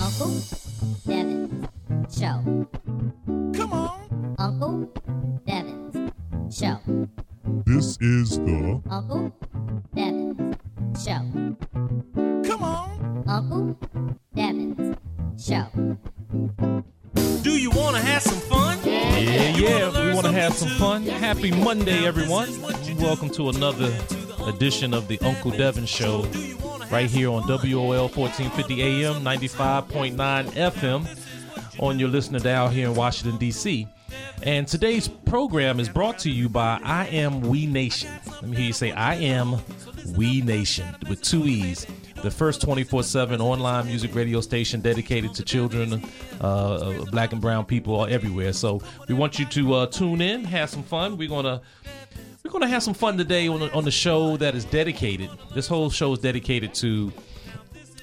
Uncle Devin's Show. Come on. Uncle Devin's Show. This is the Uncle Devin's Show. Come on. Uncle Devin's Show. Do you want to have some fun? Yeah, yeah, we want to have some fun. Happy Monday, everyone. Welcome to another edition of the Uncle Devin Show right here on WOL 1450 AM, 95.9 FM on your listener dial here in Washington, D.C. And today's program is brought to you by I Am We Nation. Let me hear you say I Am We Nation with two E's. The first 24 7 online music radio station dedicated to children, uh, uh, black and brown people everywhere. So we want you to uh, tune in, have some fun. We're going to we're to have some fun today on the, on the show that is dedicated. This whole show is dedicated to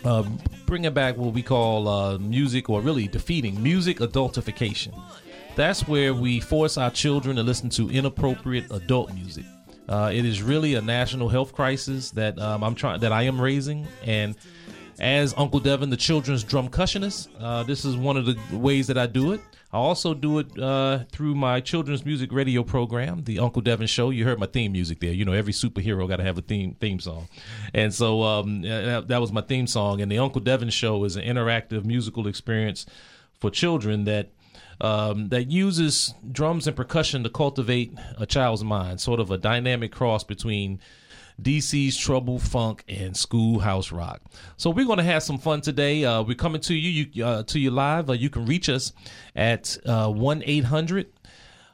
um, bringing back what we call uh, music, or really defeating music adultification. That's where we force our children to listen to inappropriate adult music. Uh, it is really a national health crisis that um, I'm trying that I am raising, and as Uncle Devin, the children's drumcussionist, uh, this is one of the ways that I do it. I also do it uh, through my children's music radio program, the Uncle Devin Show. You heard my theme music there. You know, every superhero got to have a theme theme song, and so um, that, that was my theme song. And the Uncle Devin Show is an interactive musical experience for children that um, that uses drums and percussion to cultivate a child's mind, sort of a dynamic cross between DC's trouble funk and schoolhouse rock. So we're going to have some fun today. Uh, we're coming to you, you uh, to you live. Uh, you can reach us at uh, one eight hundred.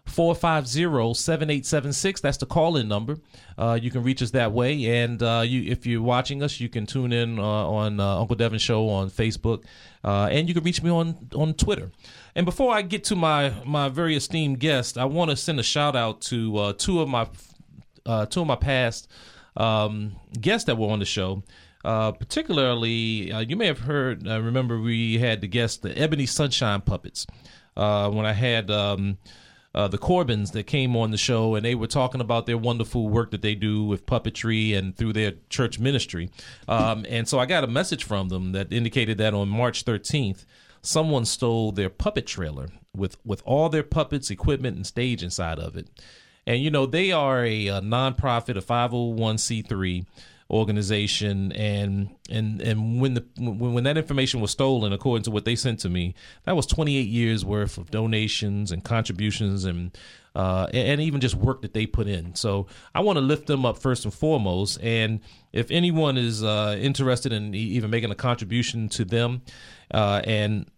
450-7876 that's the call-in number. Uh, you can reach us that way. And uh, you if you're watching us you can tune in uh, on uh, uncle devin show on facebook. Uh, and you can reach me on on twitter. And before i get to my my very esteemed guest i want to send a shout out to uh, two of my two of my past um, guests that were on the show. Uh, particularly, uh, you may have heard. Uh, remember, we had the guest, the Ebony Sunshine Puppets, when I had um, the Corbins that came on the show, and they were talking about their wonderful work that they do with puppetry and through their church ministry. Um, and so I got a message from them that indicated that on March 13th, someone stole their puppet trailer with with all their puppets, equipment, and stage inside of it. And you know they are a, a nonprofit, a 501c3 organization and and and when the when, when that information was stolen according to what they sent to me that was 28 years worth of donations and contributions and uh, and even just work that they put in. So i want to lift them up first and foremost and if anyone is uh, interested in even making a contribution to them uh, and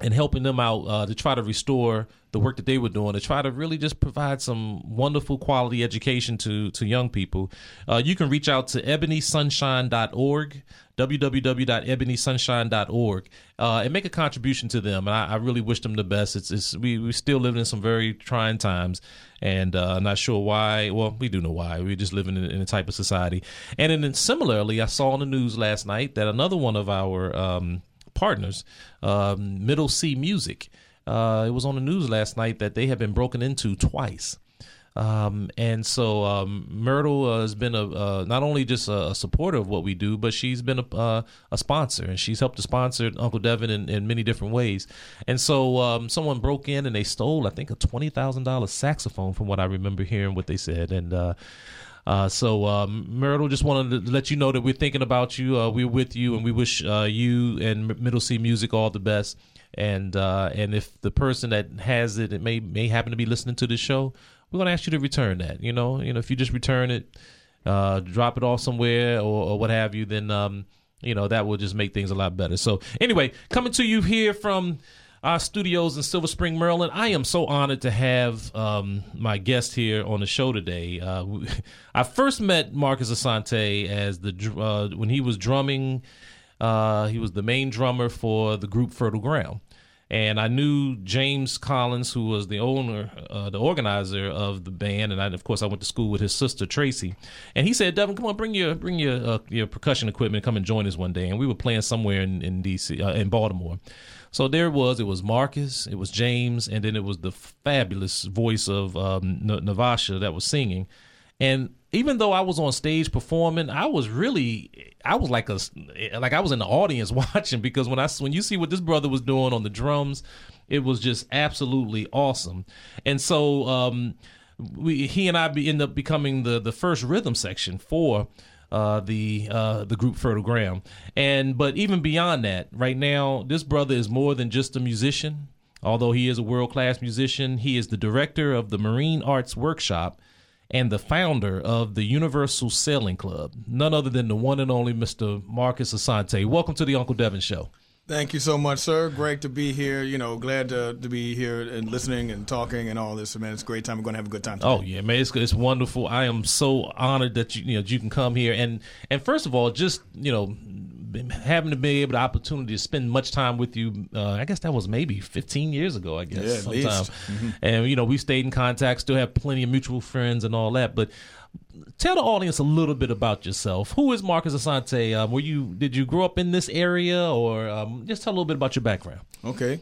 and helping them out uh, to try to restore the work that they were doing to try to really just provide some wonderful quality education to to young people. Uh, you can reach out to ebonysunshine.org, www.ebonysunshine.org, uh, and make a contribution to them. And I, I, really wish them the best. It's, it's we we still living in some very trying times, and uh, not sure why. Well, we do know why. We're just living in, in a type of society. And then similarly, I saw on the news last night that another one of our um, partners, um, Middle C Music. Uh, it was on the news last night that they have been broken into twice. Um, and so um, Myrtle uh, has been a uh, not only just a, a, supporter of what we do, but she's been a, uh, a sponsor, and she's helped to sponsor Uncle Devin in, in many different ways. And so um, someone broke in and they stole, I think, a twenty thousand dollars saxophone, from what I remember hearing what they said. And uh, so, um, Myrtle, just wanted to let you know that we're thinking about you. Uh, we're with you, and we wish uh, you and Middle C Music all the best. And uh, and if the person that has it, it may may happen to be listening to this show, we're gonna ask you to return that. You know, you know, if you just return it, uh, drop it off somewhere or, or what have you, then um, you know that will just make things a lot better. So, anyway, coming to you here from our studios in Silver Spring, Maryland. I am so honored to have um, my guest here on the show today. Uh, I first met Marcus Asante as the uh, when he was drumming. Uh, he was the main drummer for the group Fertile Ground, and I knew James Collins, who was the owner, uh, the organizer of the band, and I, of course I went to school with his sister Tracy, and he said, "Devin, come on, bring your bring your uh, your percussion equipment, come and join us one day." And we were playing somewhere in in DC, uh, in Baltimore. So there it was. It was Marcus, it was James, and then it was the fabulous voice of um, Navasha that was singing. And even though I was on stage performing, I was really, I was like a, like I was in the audience watching because when I when you see what this brother was doing on the drums, it was just absolutely awesome. And so um, we, he and I end up becoming the the first rhythm section for uh, the uh, the group Fertile. And but even beyond that, right now, this brother is more than just a musician. Although he is a world class musician, he is the director of the Marine Arts Workshop and the founder of the Universal Sailing Club. None other than the one and only Mr. Marcus Asante. Welcome to the Uncle Devin Show. Thank you so much, sir. Great to be here. You know, glad to, to be here and listening and talking and all this. Man, it's a great time. We're going to have a good time. Today. Oh yeah, man, it's it's wonderful. I am so honored that you you know you can come here and and first of all, just you know having to be able the opportunity to spend much time with you. Uh, I guess that was maybe 15 years ago. I guess Yeah, at sometime. least. Mm-hmm. And you know we stayed in contact, still have plenty of mutual friends and all that, but. Tell the audience a little bit about yourself. Who is Marcus Asante? Um, were you did you grow up in this area, or um, just tell a little bit about your background? Okay.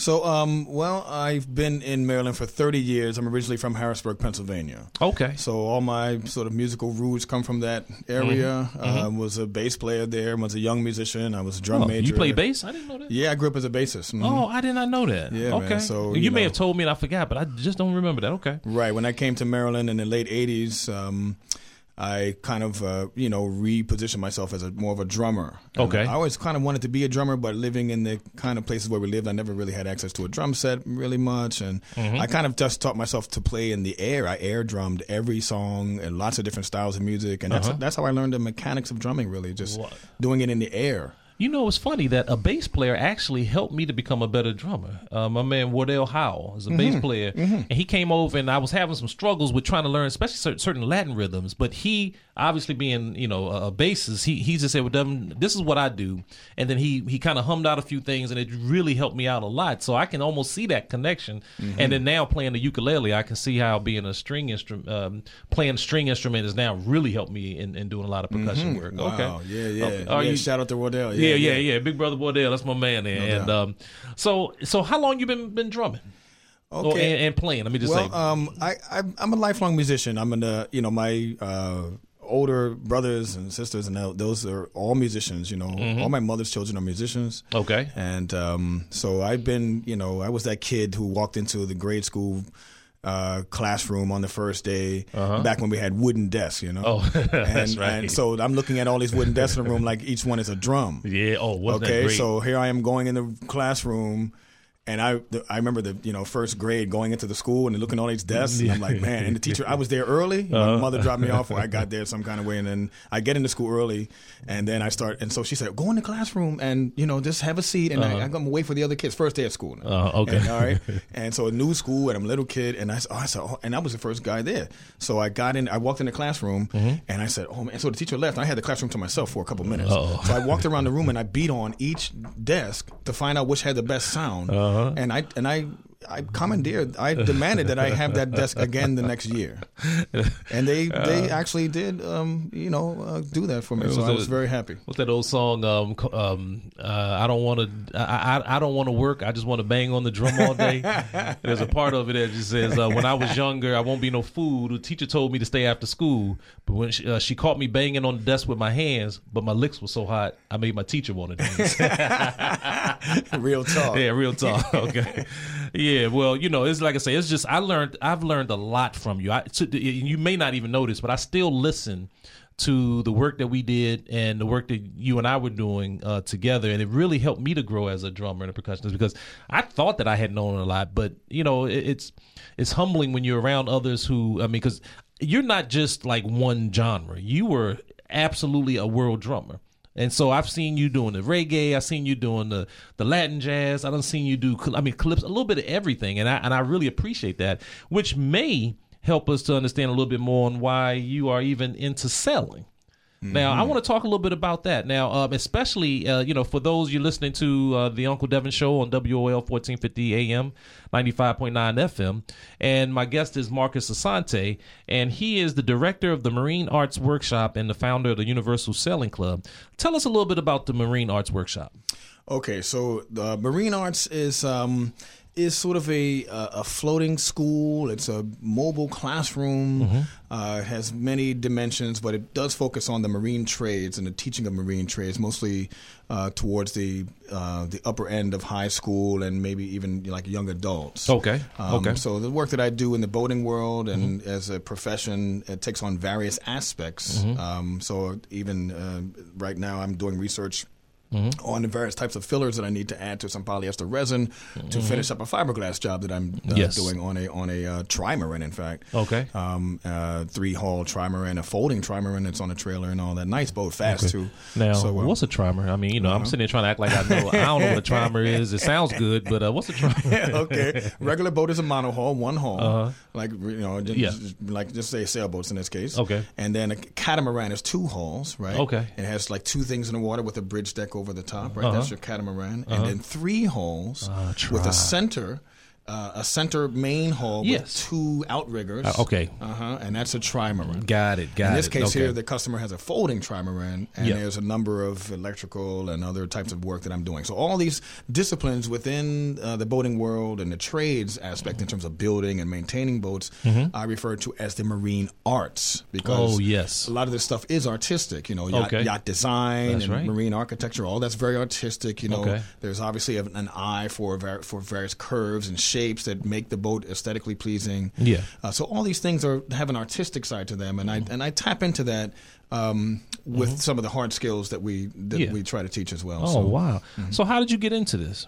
So, um, well, I've been in Maryland for 30 years. I'm originally from Harrisburg, Pennsylvania. Okay. So all my sort of musical roots come from that area. Mm-hmm. Uh, was a bass player there. I was a young musician. I was a drum Oh, major. you play bass? I didn't know that. Yeah, I grew up as a bassist. Mhm. Oh, I did not know that. Yeah, man. okay. So, you, you may know. have told me and I forgot, but I just don't remember that. Okay. Right. When I came to Maryland in the late '80s, um, I kind of, uh, you know, repositioned myself as a more of a drummer. And Okay. I always kind of wanted to be a drummer, but living in the kind of places where we lived, I never really had access to a drum set really much, and Mm-hmm. I kind of just taught myself to play in the air. I air drummed every song and lots of different styles of music, and that's that's how I learned the mechanics of drumming. Really, just Uh-huh. What? doing it in the air. You know, it's funny that a bass player actually helped me to become a better drummer. Uh, my man Wardell Howell is a bass Mm-hmm. player, and he came over, and I was having some struggles with trying to learn, especially cer- certain Latin rhythms. But he, obviously being you know a bassist, he he just said, "Well, Devin, this is what I do," and then he he kind of hummed out a few things, and it really helped me out a lot. So I can almost see that connection. Mm-hmm. And then now playing the ukulele, I can see how being a string instrument, um, playing a string instrument, has now really helped me in, in doing a lot of percussion work. Mm-hmm. Wow. Okay, Yeah, yeah. Okay. Are yeah you- shout out to Wardell. yeah, yeah, yeah. Yeah, yeah, Big brother Wardell, that's my man there. and um, so, so how long you been been drumming? Okay. and, and playing. Let me just Well, say. um, I, I I'm a lifelong musician. I'm in the you know my uh, older brothers and sisters and those are all musicians. You know, Mm-hmm. all my mother's children are musicians. okay. And um, so I've been, you know, I was that kid who walked into the grade school uh, classroom on the first day back when we had wooden desks, you know. Uh-huh. Oh, and, that's right. And so I'm looking at all these wooden desks in the room like each one is a drum. Yeah. Oh, wasn't that Okay, so here I am going in the classroom, and I the, I remember the you know first grade going into the school and looking on each desk. and I'm like, man, and the teacher, I was there early. My Uh-huh. mother dropped me off, or I got there some kind of way, and then I get into school early, and then I start, and so she said, go in the classroom and you know just have a seat, and I, I'm gonna wait for the other kids. First day of school. now. Uh-huh, okay. And, all right, and so a new school, and I'm a little kid, and I, oh, I said, oh, and I was the first guy there. So I got in, I walked in the classroom, Mm-hmm. and I said, oh man. So the teacher left. I had the classroom to myself for a couple minutes. So I walked around the room and I beat on each desk to find out which had the best sound. Uh-huh. Uh-huh. And I and I I commandeered, I demanded that I have that desk again the next year. And they they actually did, um, you know, uh, do that for me. So I was very happy. What's that old song? Um, um, uh, I don't want to. I, I I don't want to work. I just want to bang on the drum all day. There's a part of it that just says, uh, "When I was younger, I won't be no fool." The teacher told me to stay after school, but when she, uh, she caught me banging on the desk with my hands, but my licks were so hot, I made my teacher want to dance. Real talk. Yeah, real talk. Okay. Yeah, well, you know, it's like I say, it's just I learned I've learned a lot from you. I to, you may not even notice, but I still listen to the work that we did and the work that you and I were doing uh, together, and it really helped me to grow as a drummer and a percussionist because I thought that I had known a lot, but you know, it, it's it's humbling when you're around others who I mean, because you're not just like one genre. You were absolutely a world drummer. And so I've seen you doing the reggae, I've seen you doing the, the Latin jazz, I done seen you do I mean clips, a little bit of everything, and I and I really appreciate that, which may help us to understand a little bit more on why you are even into selling. Now, I want to talk a little bit about that. Now, um, especially, uh, you know, for those you're listening to uh, the Uncle Devin Show on WOL 1450 AM, 95.9 FM. And my guest is Marcus Asante, and he is the director of the Marine Arts Workshop and the founder of the Universal Sailing Club. Tell us a little bit about the Marine Arts Workshop. Okay, so the Marine Arts is um, is sort of a a floating school. It's a mobile classroom. Mm-hmm. Uh, has many dimensions, but it does focus on the marine trades and the teaching of marine trades, mostly uh, towards the uh, the upper end of high school and maybe even like young adults. Okay, Um, okay. So the work that I do in the boating world and Mm-hmm. as a profession, it takes on various aspects. Mm-hmm. Um, so even uh, right now, I'm doing research. Mm-hmm. On the various types of fillers that I need to add to some polyester resin to finish up a fiberglass job that I'm uh, Mm-hmm. Yes. doing on a on a uh, trimaran, in fact. Okay. Um, uh, three hull trimaran, a folding trimaran that's on a trailer and all that. Nice boat, fast too. Now, So, uh, what's a trimer? I mean, you know, I'm sitting there trying to act like I know. I don't know what a trimer is. It sounds good, but uh, what's a trimer? okay. Regular boat is a monohull, one hull, uh-huh. like you know, just, Uh-huh. Yeah. like just say sailboats in this case. Okay. And then a catamaran is two hulls, right? Okay. It has like two things in the water with a bridge deck over the top, right? Uh-huh. That's your catamaran, and then three holes Ah, with a center. Uh, a center main hull Yes. with two outriggers. Uh, okay. Uh huh. And that's a trimaran. Got it. Got it. In this it. case okay. here, the customer has a folding trimaran, and Yeah. there's a number of electrical and other types of work that I'm doing. So all these disciplines within uh, the boating world and the trades aspect in terms of building and maintaining boats, I refer to as the marine arts because Mm-hmm. Oh, yes. a lot of this stuff is artistic. You know, yacht, Okay. yacht design That's and right. marine architecture, all that's very artistic. You know, Okay. there's obviously an an eye for var- for various curves and shapes that make the boat aesthetically pleasing. Yeah. Uh, so all these things are have an artistic side to them, and I and I tap into that um, with some of the hard skills that we that Mm-hmm. Yeah. we try to teach as well. Oh so, wow! mm-hmm. So how did you get into this?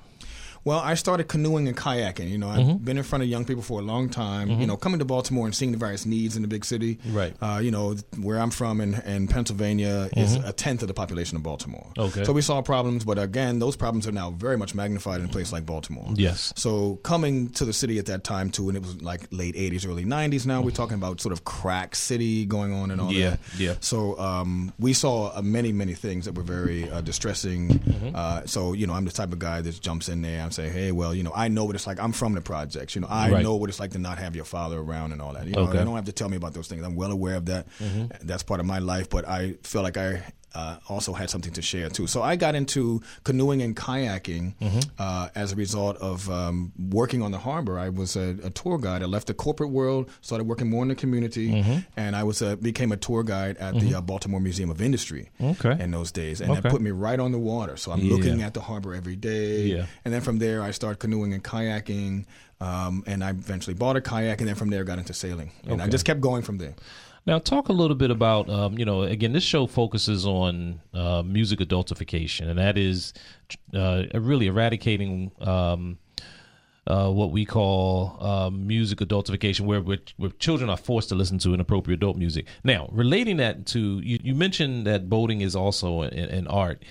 Well, I started canoeing and kayaking. You know, I've Mm-hmm. been in front of young people for a long time. You know, coming to Baltimore and seeing the various needs in the big city. Right. Uh, you know, where I'm from in, in Pennsylvania is a tenth of the population of Baltimore. Mm-hmm. Okay. So we saw problems, but again, those problems are now very much magnified in a place like Baltimore. Yes. So coming to the city at that time too, and it was like late '80s, early '90s. Now we're talking about sort of crack city going on and all Yeah, that. yeah. So um, we saw uh, many, many things that were very uh, distressing. Mm-hmm. Uh, so you know, I'm the type of guy that jumps in there and say, "Hey, well, you know, I know what it's like. I'm from the projects. You know, I Right. know what it's like to not have your father around and all that. You know, Okay. you don't have to tell me about those things. I'm well aware of that. Mm-hmm. That's part of my life. But I feel like I." Uh, also had something to share too. So I got into canoeing and kayaking uh, as a result of um, working on the harbor. I was a, a tour guide. I left the corporate world, started working more in the community, and I was a, became a tour guide at the uh, Baltimore Museum of Industry Okay. in those days, and Okay. that put me right on the water. So I'm Yeah. looking at the harbor every day, Yeah. and then from there I started canoeing and kayaking, um, and I eventually bought a kayak, and then from there got into sailing, and I just kept going from there. Now, talk a little bit about, um, you know, again, this show focuses on uh, music adultification, and that is uh, really eradicating um, uh, what we call uh, music adultification, where, where where children are forced to listen to inappropriate adult music. Now, relating that to you, you mentioned that boating is also an, an art.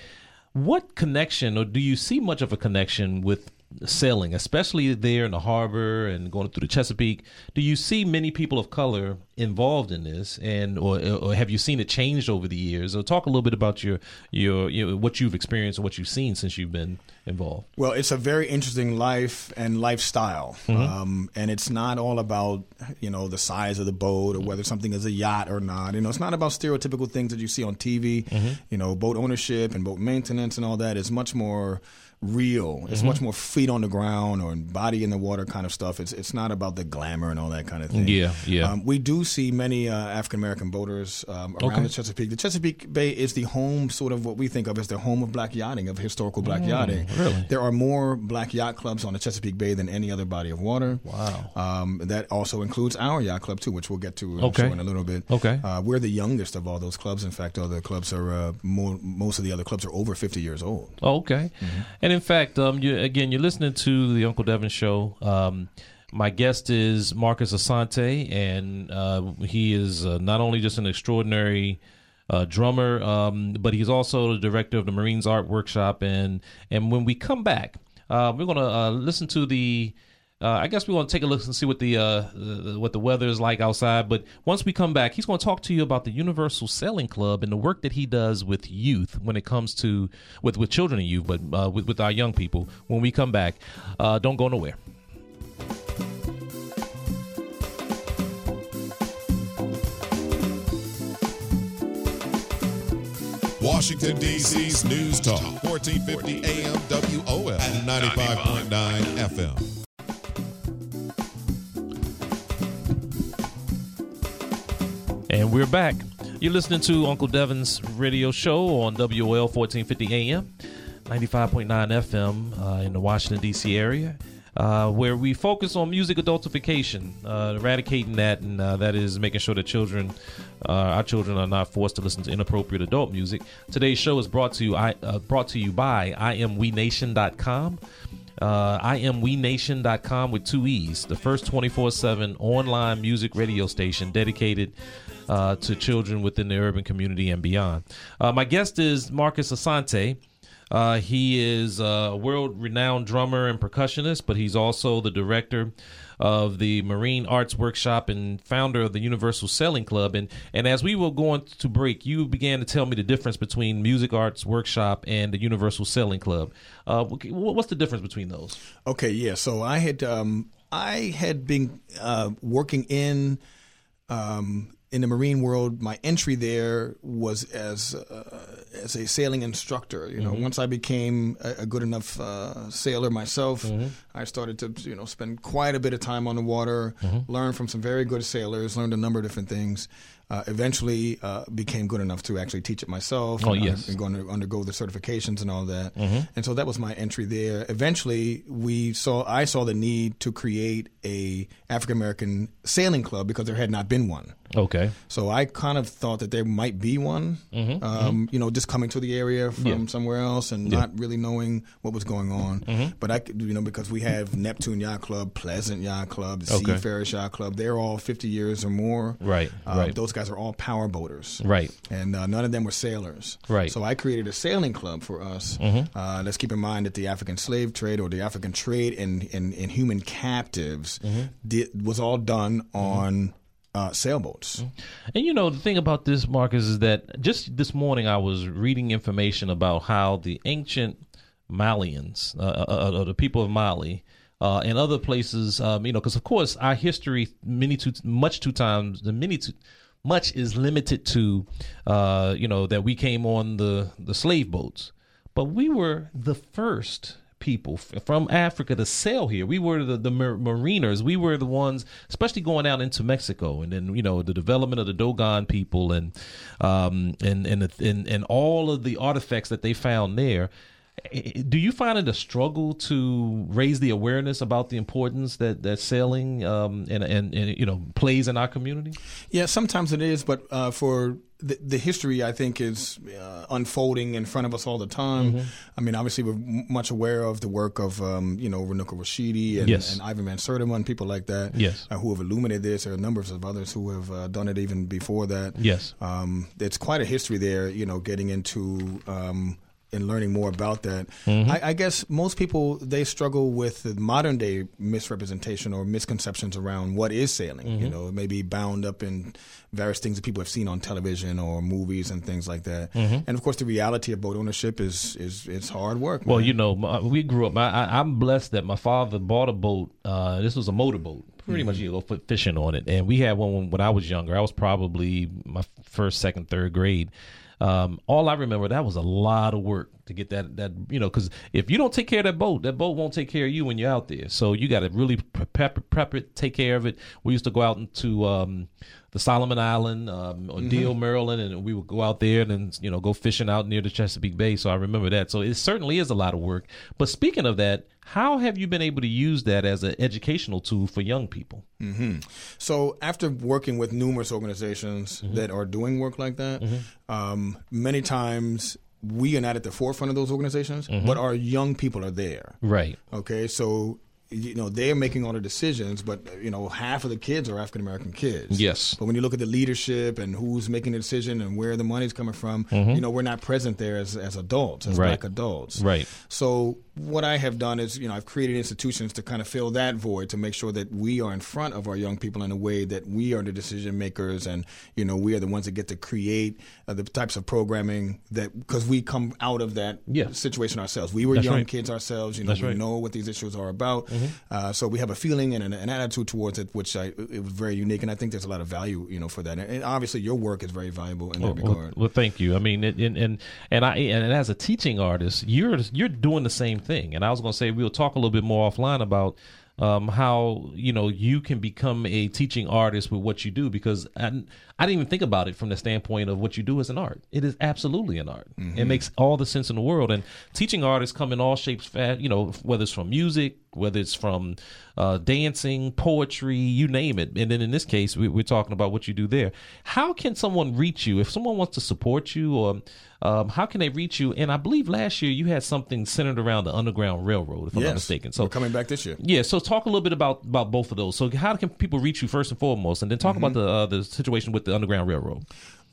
What connection, or do you see much of a connection with sailing, especially there in the harbor and going through the Chesapeake? Do you see many people of color involved in this, and or, or have you seen it changed over the years? Or talk a little bit about your your, your what you've experienced and what you've seen since you've been involved. Well, it's a very interesting life and lifestyle, um, and it's not all about you know the size of the boat or whether something is a yacht or not. You know, it's not about stereotypical things that you see on TV. You know, boat ownership and boat maintenance and all that is much more real. It's much more feet on the ground or body in the water kind of stuff. It's it's not about the glamour and all that kind of thing. Yeah, yeah. Um, we do see many uh, African American boaters um, around Okay. the Chesapeake. The Chesapeake Bay is the home, sort of what we think of as the home of black yachting, of historical black yachting. Mm, really? There are more black yacht clubs on the Chesapeake Bay than any other body of water. Wow. Um, that also includes our yacht club too, which we'll get to Okay. in a little bit. Okay. Uh, we're the youngest of all those clubs. In fact, other clubs are uh, more, most of the other clubs are over 50 years old. Oh, okay. And in fact, um, you again, you're listening to the Uncle Devin Show. Um, my guest is Marcus Asante, and uh, he is uh, not only just an extraordinary uh, drummer, um, but he's also the director of the Marines Art Workshop. And and when we come back, uh, we're gonna uh, listen to the Uh, I guess we want to take a look and see what the, the what the weather is like outside. But once we come back, he's going to talk to you about the Universal Sailing Club and the work that he does with youth when it comes to with with children and youth, but with with our young people. When we come back, don't go nowhere. Washington, D.C.'s News Talk, 1450 AM WOL and 95.9 FM. And we're back. You're listening to Uncle Devin's radio show on WOL 1450 AM, 95.9 FM uh, in the Washington, D.C. area, uh, where we focus on music adultification, uh, eradicating that, and uh, that is making sure that children, uh, our children, are not forced to listen to inappropriate adult music. Today's show is brought to you, I, uh, brought to you by IamWeNation.com. Uh, IamWeNation.com with two E's, the first 24 7 online music radio station dedicated uh, to children within the urban community and beyond. My guest is Marcus Asante. Uh, he is a world renowned drummer and percussionist, but he's also the director of the Marine Arts Workshop and founder of the Universal Sailing Club. And, and as we were going to break, you began to tell me the difference between Music Arts Workshop and the Universal Sailing Club. Uh, what's the difference between those? Okay, yeah. So I had um, I had been uh, working in um, in the marine world. My entry there was as uh, as a sailing instructor. You know, mm-hmm. once I became a, a good enough uh, sailor myself, mm-hmm. I started to you know spend quite a bit of time on the water, mm-hmm. learn from some very good sailors, learned a number of different things. Uh, eventually, uh, became good enough to actually teach it myself. Oh, and, uh, yes. and going to undergo the certifications and all that. Mm-hmm. And so that was my entry there. Eventually, we saw I saw the need to create a African American sailing club because there had not been one. Okay. So I kind of thought that there might be one. Um, You know, just coming to the area from Mm-hmm. Yeah. somewhere else and not really knowing what was going on. Mm-hmm. But I, could, you know, because we have Neptune Yacht Club, Pleasant Yacht Club, the Okay. Seafarers Yacht Club. They're all 50 years or more. Right, Uh, right. Those guys are all power boaters Right. and uh, none of them were sailors. Right. Mm-hmm. So I created a sailing club for us. Uh, let's keep in mind that the African slave trade or the African trade in in, in human captives Mm-hmm. did, was all done on uh, sailboats. And you know, the thing about this, Marcus, is that just this morning I was reading information about how the ancient Malians, uh, uh, uh, the people of Mali, uh, and other places, um, you know, because of course our history, many too much two times, the many too much is limited to, uh, you know, that we came on the the slave boats, but we were the first people f- from Africa to sail here. We were the, the mar- mariners. We were the ones, especially going out into Mexico, and then you know the development of the Dogon people and um, and and, and and all of the artifacts that they found there. Do you find it a struggle to raise the awareness about the importance that that sailing um, and, and and you know plays in our community? Yeah, sometimes it is, but uh, for the, the history, I think is uh, unfolding in front of us all the time. Mm-hmm. I mean, obviously, we're m- much aware of the work of um, you know Runoko Rashidi and, Yes. and Ivan Van Sertima, people like that. Yes. uh, who have illuminated this. There are numbers of others who have uh, done it even before that. Yes. um, it's quite a history there. You know, getting into. Um, and learning more about that, Mm-hmm. I, I guess most people they struggle with the modern day misrepresentation or misconceptions around what is sailing. Mm-hmm. You know, it may be bound up in various things that people have seen on television or movies and things like that. Mm-hmm. And of course, the reality of boat ownership is is it's hard work. Well, man. you know, my, we grew up. I, I, I'm blessed that my father bought a boat. Uh, this was a motorboat. Pretty much, you go fishing on it. And we had one when, when I was younger. I was probably my first, second, third grade. Um, all I remember that was a lot of work to get that that you know because if you don't take care of that boat, that boat won't take care of you when you're out there. So you got to really prep, prep it, take care of it. We used to go out into um, the Solomon Island um, or Deal, Maryland, and we would go out there and then you know go fishing out near the Chesapeake Bay. So I remember that. So it certainly is a lot of work. But speaking of that, how have you been able to use that as an educational tool for young people? So after working with numerous organizations Mm-hmm. that are doing work like that, um, many times we are not at the forefront of those organizations, Mm-hmm. but our young people are there. Right. Okay, so you know they're making all the decisions, but you know half of the kids are African American kids. Yes. But when you look at the leadership and who's making the decision and where the money's coming from, you know we're not present there as as adults, as Mm-hmm. Right. black adults. Right. So what I have done is, you know, I've created institutions to kind of fill that void to make sure that we are in front of our young people in a way that we are the decision makers, and you know, we are the ones that get to create uh, the types of programming that because we come out of that Yeah. situation ourselves. We were That's young right. kids ourselves. You know, That's we right. Mm-hmm. know what these issues are about. Uh, so we have a feeling and an, an attitude towards it, which I, it was very unique, and I think there's a lot of value, you know, for that. And, and obviously, your work is very valuable in that regard. well, thank you. I mean, and and, and I and as a teaching artist, you're you're doing the same thing. And I was going to say we'll talk a little bit more offline about um, how you know you can become a teaching artist with what you do because I, I didn't even think about it from the standpoint of what you do as an art. It is absolutely an art. It makes all the sense in the world. And teaching artists come in all shapes, you know, whether it's from music, whether it's from uh, dancing, poetry, you name it. And then in this case, we, we're talking about what you do there. How can someone reach you if someone wants to support you, or um, how can they reach you? And I believe last year you had something centered around the Underground Railroad, if I'm not mistaken. So We're coming back this year. yeah, so talk a little bit about about both of those. So how can people reach you first and foremost, and then talk about the uh, the situation with the Underground Railroad?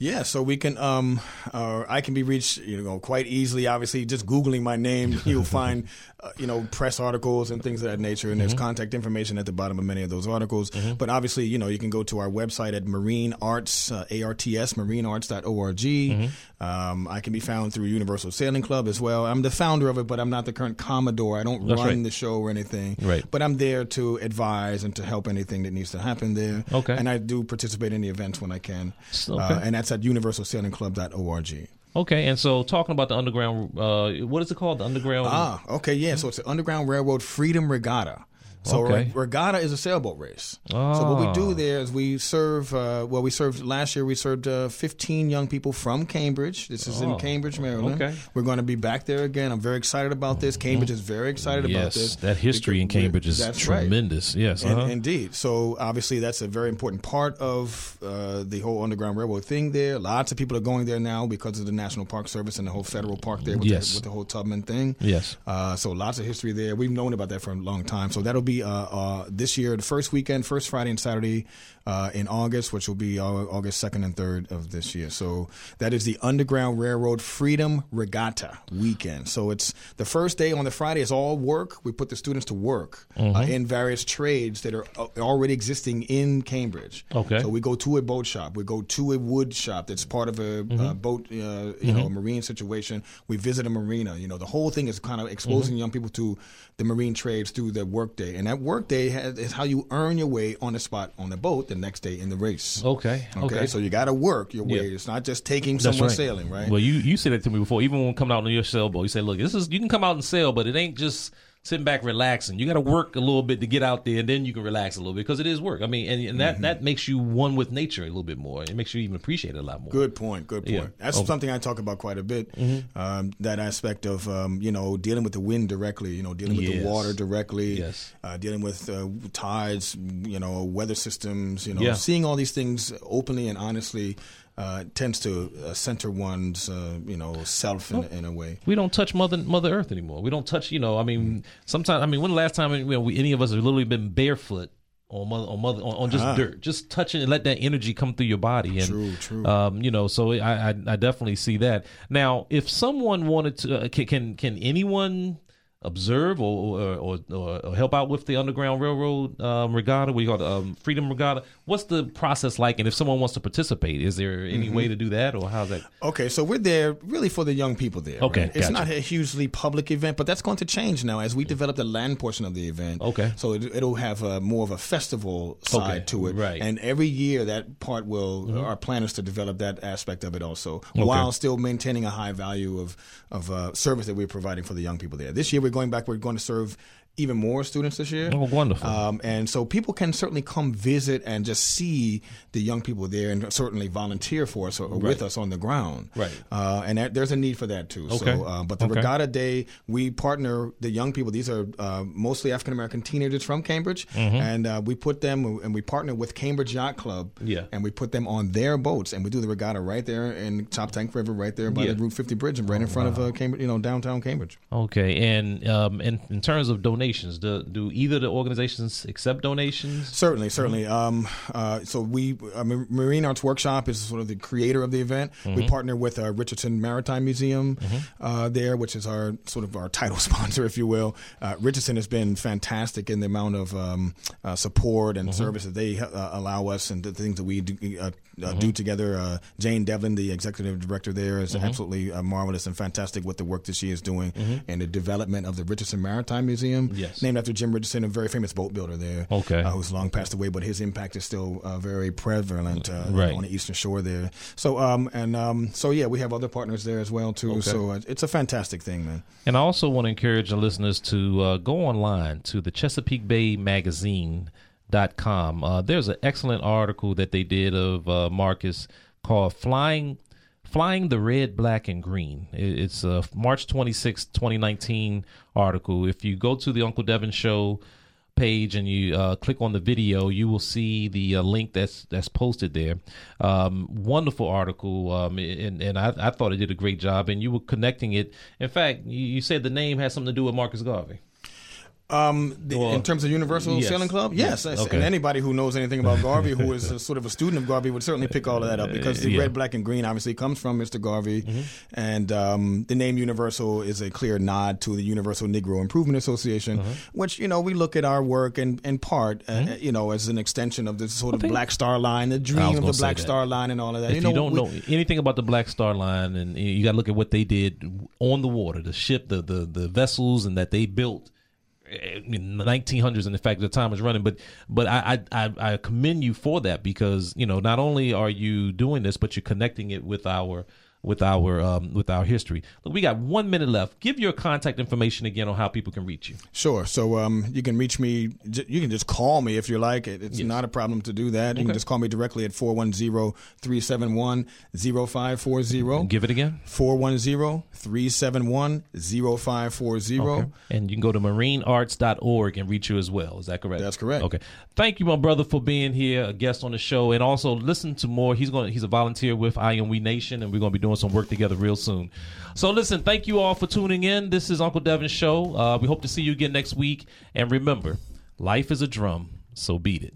Yeah, so we can, um, uh, I can be reached, you know, quite easily. Obviously, just googling my name, you'll find, uh, you know, press articles and things of that nature. And there's contact information at the bottom of many of those articles. But obviously, you know, you can go to our website at Marine Arts, uh, A-R-T-S, marinearts.org. Um, I can be found through Universal Sailing Club as well. I'm the founder of it, but I'm not the current commodore. I don't That's run right. the show or anything. Right. But I'm there to advise and to help anything that needs to happen there. Okay. And I do participate in the events when I can. Okay. Uh, and that's at universalsailingclub.org. Okay, and so talking about the Underground, uh, what is it called? The Underground. Ah, okay, yeah. So it's the Underground Railroad Freedom Regatta. So Okay. re- regatta is a sailboat race. So what we Ah. do there is we serve. Uh, well, we served last year. We served uh, 15 young people from Cambridge. This is Oh, in Cambridge, Maryland. okay. We're going to be back there again. I'm very excited about this. Cambridge is very excited about this. that history in Because Cambridge is that's right. tremendous. Yes, uh-huh. Indeed. So obviously that's a very important part of uh, the whole Underground Railroad thing. There, lots of people are going there now because of the National Park Service and the whole federal park there with, Yes. the, with the whole Tubman thing. Yes. Uh, so lots of history there. We've known about that for a long time. So that'll be uh, uh, this year, the first weekend, first Friday and Saturday uh, in August, which will be August second and third of this year. So that is the Underground Railroad Freedom Regatta weekend. So it's the first day on the Friday is all work. We put the students to work Mm-hmm. uh, in various trades that are uh, already existing in Cambridge. Okay. So we go to a boat shop. We go to a wood shop that's part of a Mm-hmm. uh, boat, uh, you know, a marine situation. We visit a marina. You know, the whole thing is kind of exposing Mm-hmm. young people to the marine trades through the workday, and that workday is how you earn your way on the spot on the boat the next day in the race. Okay, okay. So you got to work your way. Yeah. It's not just taking someone right. sailing, right? Well, you you said it to me before. Even when coming out on your sailboat, you say, "Look, this is you can come out and sail, but it ain't just sitting back relaxing. You got to work a little bit to get out there, and then you can relax a little bit because it is work. I mean, and, and that Mm-hmm. that makes you one with nature a little bit more. It makes you even appreciate it a lot more. Good point. Good point. Yeah. That's Oh. Mm-hmm. something I talk about quite a bit. Um, that aspect of um, you know dealing with the wind directly, you know dealing with Yes. the water directly, Yes. uh, dealing with uh, tides, you know weather systems, you know Yeah. seeing all these things openly and honestly. Uh, tends to uh, center one's, uh, you know, self in, in a way. We don't touch Mother Mother Earth anymore. We don't touch. You know, I mean, sometimes. I mean, when the last time you know, we, any of us have literally been barefoot on mother on mother on, on just Ah. dirt, just touching and let that energy come through your body. And, True, true. Um, you know, so I, I I definitely see that. Now, if someone wanted to, uh, can, can can anyone observe or or, or or help out with the Underground Railroad um, Regatta? We call it um, Freedom Regatta. What's the process like? And if someone wants to participate, is there any Mm-hmm. way to do that, or how's that? Okay, so we're there really for the young people there. Okay, right? it's gotcha. not a hugely public event, but that's going to change now as we develop the land portion of the event. Okay. so it, it'll have a, more of a festival side Okay, to it, right. And every year that part will our plan is to develop that aspect of it also, Okay. while still maintaining a high value of of uh, service that we're providing for the young people there. This year we're going back. We're going to serve even more students this year. Oh, wonderful. Um, and so people can certainly come visit and just see the young people there and certainly volunteer for us or, or with us on the ground. Right. Uh, and that, there's a need for that too. Okay. So, uh, but the Okay. Regatta Day, we partner the young people. These are uh, mostly African American teenagers from Cambridge, and uh, we put them and we partner with Cambridge Yacht Club. Mm-hmm. Yeah. And we put them on their boats, and we do the regatta right there in Choptank River, right there by Yeah. Oh, the Route 50 bridge, and right in front of uh, Cambridge, you know, downtown Cambridge. Okay, and um, in, in terms of donations, donations. Do, do either the organizations accept donations? Certainly, certainly. Um, uh, so we, uh, Marine Arts Workshop is sort of the creator of the event. We partner with uh, Richardson Maritime Museum uh, there, which is our sort of our title sponsor, if you will. Uh, Richardson has been fantastic in the amount of um, uh, support and service that they uh, allow us and the things that we do, uh, uh, do together. Uh, Jane Devlin, the executive director there, is absolutely uh, marvelous and fantastic with the work that she is doing and the development of the Richardson Maritime Museum, Yes. named after Jim Richardson, a very famous boat builder there Okay. uh, who's long passed away, but his impact is still uh, very prevalent uh, Right. on the eastern shore there. So, um, and um, so yeah, we have other partners there as well too. So uh, it's a fantastic thing, man. And I also want to encourage the listeners to uh, go online to the Chesapeake Bay Magazine. Dot com. Uh, there's an excellent article that they did of uh, Marcus called "Flying, Flying the Red, Black, and Green." It's a March 26, 2019 article. If you go to the Uncle Devin Show page and you uh, click on the video, you will see the uh, link that's that's posted there. Um, wonderful article, um, and and I, I thought it did a great job. And you were connecting it. In fact, you, you said the name has something to do with Marcus Garvey. Um, the, Well, in terms of Universal yes. Sailing Club, yes, Yes, okay. and anybody who knows anything about Garvey, who is a, sort of a student of Garvey, would certainly pick all of that up because the yeah. red, black, and green obviously comes from Mr. Garvey, Mm-hmm. and um, the name Universal is a clear nod to the Universal Negro Improvement Association, Uh-huh. which you know we look at our work in, in part, uh, you know, as an extension of this sort of Black Star Line, the Mm-hmm. Dream of the Black that. Star Line, and all of that. If you, don't we- know anything about the Black Star Line, and you got to look at what they did on the water, the ship, the the, the vessels, and that they built eh, in the 1900s. And the fact, the time is running. But but I, I I I commend you for that because you know not only are you doing this, but you're connecting it with our with our um, with our history. Look, we got one minute left. Give your contact information again on how people can reach you. Sure. So um, you can reach me. You can just call me if you like. It, it's not a problem to do that. You can just call me directly at 410-371-0540. Give it again. 410-371-0540. And you can go to marinearts.org and reach you as well. Is that correct? That's correct. Okay. Thank you, my brother, for being here, a guest on the show, and also listen to more. He's going. He's a volunteer with I Am We Nation, and we're going to be doing some work together real soon. So listen, thank you all for tuning in. This is Uncle Devin's show. Uh, we hope to see you again next week. And remember, life is a drum, so beat it.